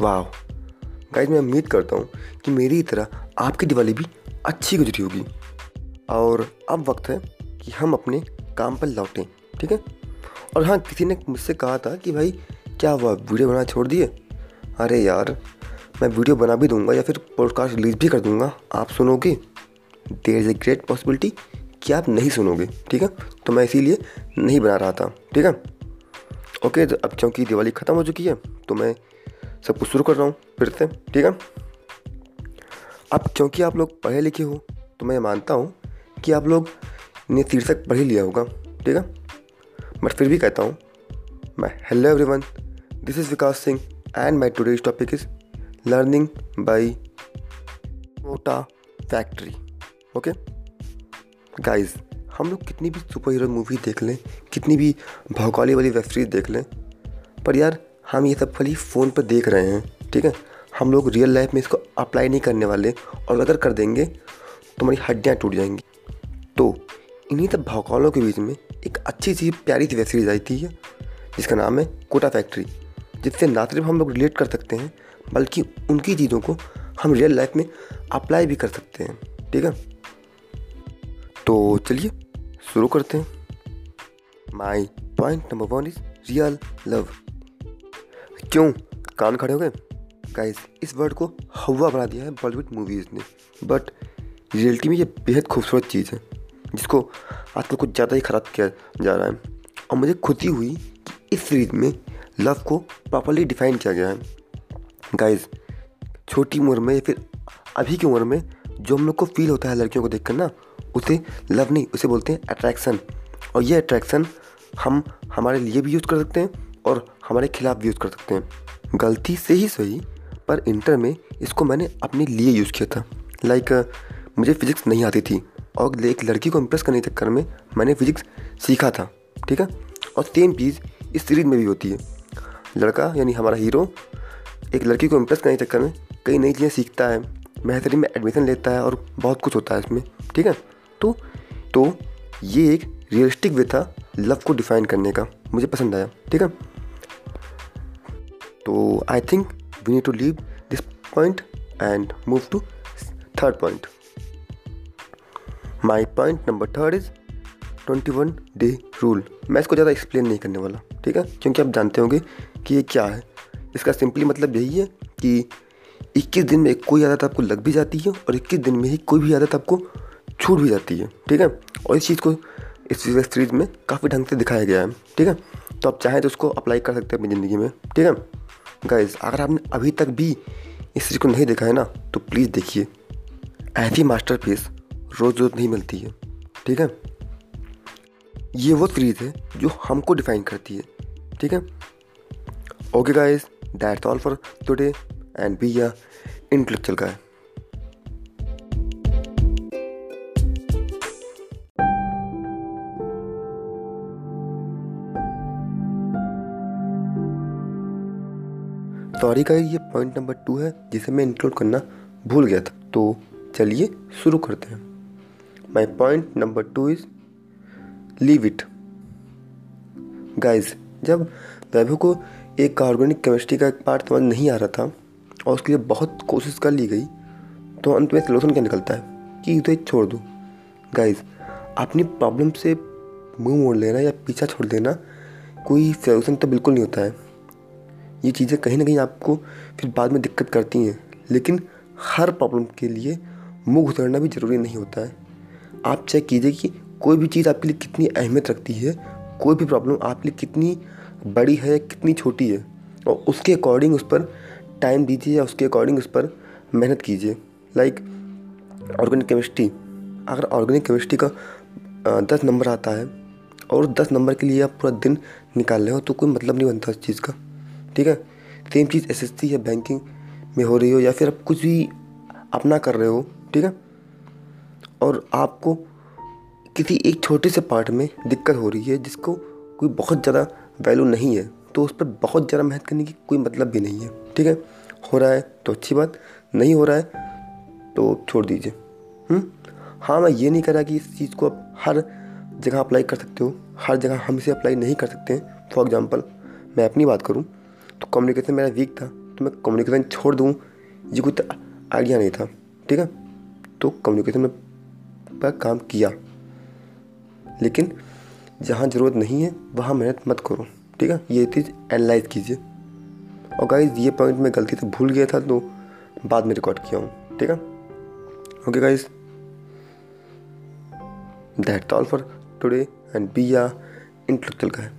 वाह गाइज़ मैं उम्मीद करता हूँ कि मेरी तरह आपकी दिवाली भी अच्छी गुजरी होगी। और अब वक्त है कि हम अपने काम पर लौटें, ठीक है? और हाँ किसी ने मुझसे कहा था कि भाई, क्या हुआ वीडियो बनाना छोड़ दिए? अरे यार, मैं वीडियो बना भी दूँगा या फिर पॉडकास्ट रिलीज़ भी कर दूँगा, आप सुनोगे? There is a great possibility कि आप नहीं सुनोगे, ठीक है? तो मैं इसीलिए नहीं बना रहा था, ठीक है? ओके तो अब क्योंकि दिवाली ख़त्म हो चुकी है तो मैं सब कुछ शुरू कर रहा हूँ, फिर से, ठीक है? अब क्योंकि आप लोग पढ़े लिखे हो तो मैं मानता हूँ कि आप लोग ने शीर्षक पढ़ ही लिया होगा, ठीक है? बट फिर भी कहता हूँ, मैं hello everyone this is Vikas Singh and my today's topic is learning by मोटा फैक्ट्री ओके गाइस हम लोग कितनी भी सुपर हीरो मूवी देख लें, कितनी भी भौकाली वाली वेब सीरीज़ देख लें, पर यार हम ये सब खाली फ़ोन पर देख रहे हैं, ठीक है? हम लोग रियल लाइफ में इसको अप्लाई नहीं करने वाले और अगर कर देंगे तो हमारी हड्डियाँ टूट जाएँगी। तो इन्हीं सब भौकालों के बीच में एक अच्छी सी प्यारी सी वेब सीरीज़ आई थी जिसका नाम है कोटा फैक्ट्री जिससे ना सिर्फ़ हम लोग रिलेट कर सकते हैं, बल्कि उनकी चीज़ों को हम रियल लाइफ में अप्लाई भी कर सकते हैं, ठीक है? तो चलिए शुरू करते हैं। My point number one is real love क्यों? कान खड़े हो गए? गाइस इस वर्ड को हवा बना दिया है बॉलीवुड मूवीज़ ने। बट रियलिटी में ये बेहद खूबसूरत चीज़ है, जिसको आजकल कुछ ज़्यादा ही ख़राब किया जा रहा है। और मुझे खुशी हुई कि इस सीरीज़ में लव को प्रॉपरली डिफाइन किया गया है। गाइस छोटी उम्र में या फिर अभी की उम्र में जो हम लोग को फील होता है लड़कियों को देखकर ना, उसे लव नहीं, उसे बोलते हैं अट्रैक्शन और ये अट्रैक्शन हम, हमारे लिए भी यूज़ कर सकते हैं और हमारे खिलाफ भी यूज़ कर सकते हैं। गलती से ही सही, पर इंटर में इसको मैंने अपने लिए यूज़ किया था। लाइक मुझे फिज़िक्स नहीं आती थी, और एक लड़की को इम्प्रेस करने के चक्कर में मैंने फिज़िक्स सीखा था, ठीक है? और सेम चीज़ इस सीरीज़ में भी होती है। लड़का, यानी हमारा हीरो एक लड़की को इम्प्रेस करने के चक्कर में कई नई चीज़ें सीखता है महतरी में एडमिशन लेता है और बहुत कुछ होता है इसमें, ठीक है? तो तो ये एक रियलिस्टिक वे था लव को डिफाइन करने का, मुझे पसंद आया, ठीक है? तो I think need to leave this point and move to third point my point number third is twenty one day rule मैं इसको ज़्यादा एक्सप्लेन नहीं करने वाला, ठीक है? क्योंकि आप जानते होंगे कि ये क्या है। इसका सिंपली मतलब यही है कि 21 दिन में कोई आदत आपको लग भी जाती है और 21 दिन में ही कोई भी आदत आपको छूट भी जाती है, ठीक है? और इस चीज़ को, इस सीरीज़ में काफ़ी ढंग से दिखाया गया है, ठीक है? तो आप चाहें तो उसको अप्लाई कर सकते हैं अपनी ज़िंदगी में, ठीक है? गाइज़ अगर आपने अभी तक भी इस सीरीज़ को नहीं देखा है ना तो प्लीज़ देखिए। ऐसी मास्टर पीस रोज़ रोज़ नहीं मिलती है, ठीक है? ये वो सीरीज़ है जो हमको डिफाइन करती है, ठीक है? Okay guys that's all for today and be a intellectual guy sorry का ये पॉइंट नंबर टू है, जिसे मैं इंक्लूड करना भूल गया था। तो चलिए शुरू करते हैं। My point number two is leave it guys जब वैभव को एक ऑर्गेनिक केमिस्ट्री का एक पार्ट समझ नहीं आ रहा था और उसके लिए बहुत कोशिश कर ली गई तो अंत में सलूशन क्या निकलता है? कि इसे छोड़ दो। गाइज़ अपनी प्रॉब्लम से मुँह मोड़ लेना या पीछा छोड़ देना कोई सोल्यूशन तो बिल्कुल नहीं होता है। ये चीज़ें कहीं ना कहीं आपको फिर बाद में दिक्कत करती हैं। लेकिन हर प्रॉब्लम के लिए मुँह घुसरना भी ज़रूरी नहीं होता है। आप चेक कीजिए कि कोई भी चीज़ आपके लिए कितनी अहमियत रखती है, कोई भी प्रॉब्लम आपके लिए कितनी बड़ी है या कितनी छोटी है, और उसके अकॉर्डिंग उस पर टाइम दीजिए या उसके अकॉर्डिंग उस पर मेहनत कीजिए। लाइक ऑर्गेनिक केमिस्ट्री अगर ऑर्गेनिक केमिस्ट्री का दस नंबर आता है, और दस नंबर के लिए आप पूरा दिन निकाल रहे हो तो कोई मतलब नहीं बनता उस चीज़ का। ठीक है? सेम चीज़ एस या बैंकिंग में हो रही हो या फिर आप कुछ भी अपना कर रहे हो, ठीक है? और आपको किसी एक छोटे से पार्ट में दिक्कत हो रही है जिसको कोई बहुत ज़्यादा वैल्यू नहीं है तो उस पर बहुत ज़्यादा मेहनत करने की कोई मतलब भी नहीं है, ठीक है? हो रहा है तो अच्छी बात, नहीं हो रहा है तो छोड़ दीजिए। हम्म? हाँ मैं ये नहीं कह रहा कि इस चीज़ को आप हर जगह अप्लाई कर सकते हो, हर जगह हम इसे अप्लाई नहीं कर सकते हैं। फॉर एग्ज़ाम्पल मैं अपनी बात करूँ तो कम्युनिकेशन मेरा वीक था तो मैं कम्युनिकेशन छोड़ दूँ, ये कोई आइडिया नहीं था, ठीक है? तो कम्युनिकेशन में पर काम किया। लेकिन जहाँ ज़रूरत नहीं है, वहाँ मेहनत मत करो, ठीक है? ये चीज़ एनालाइज कीजिए। और गाइज़ ये पॉइंट मैं गलती से भूल गया था तो बाद में रिकॉर्ड किया हूँ, ठीक है? Okay guys that all for today and be a intellectual का है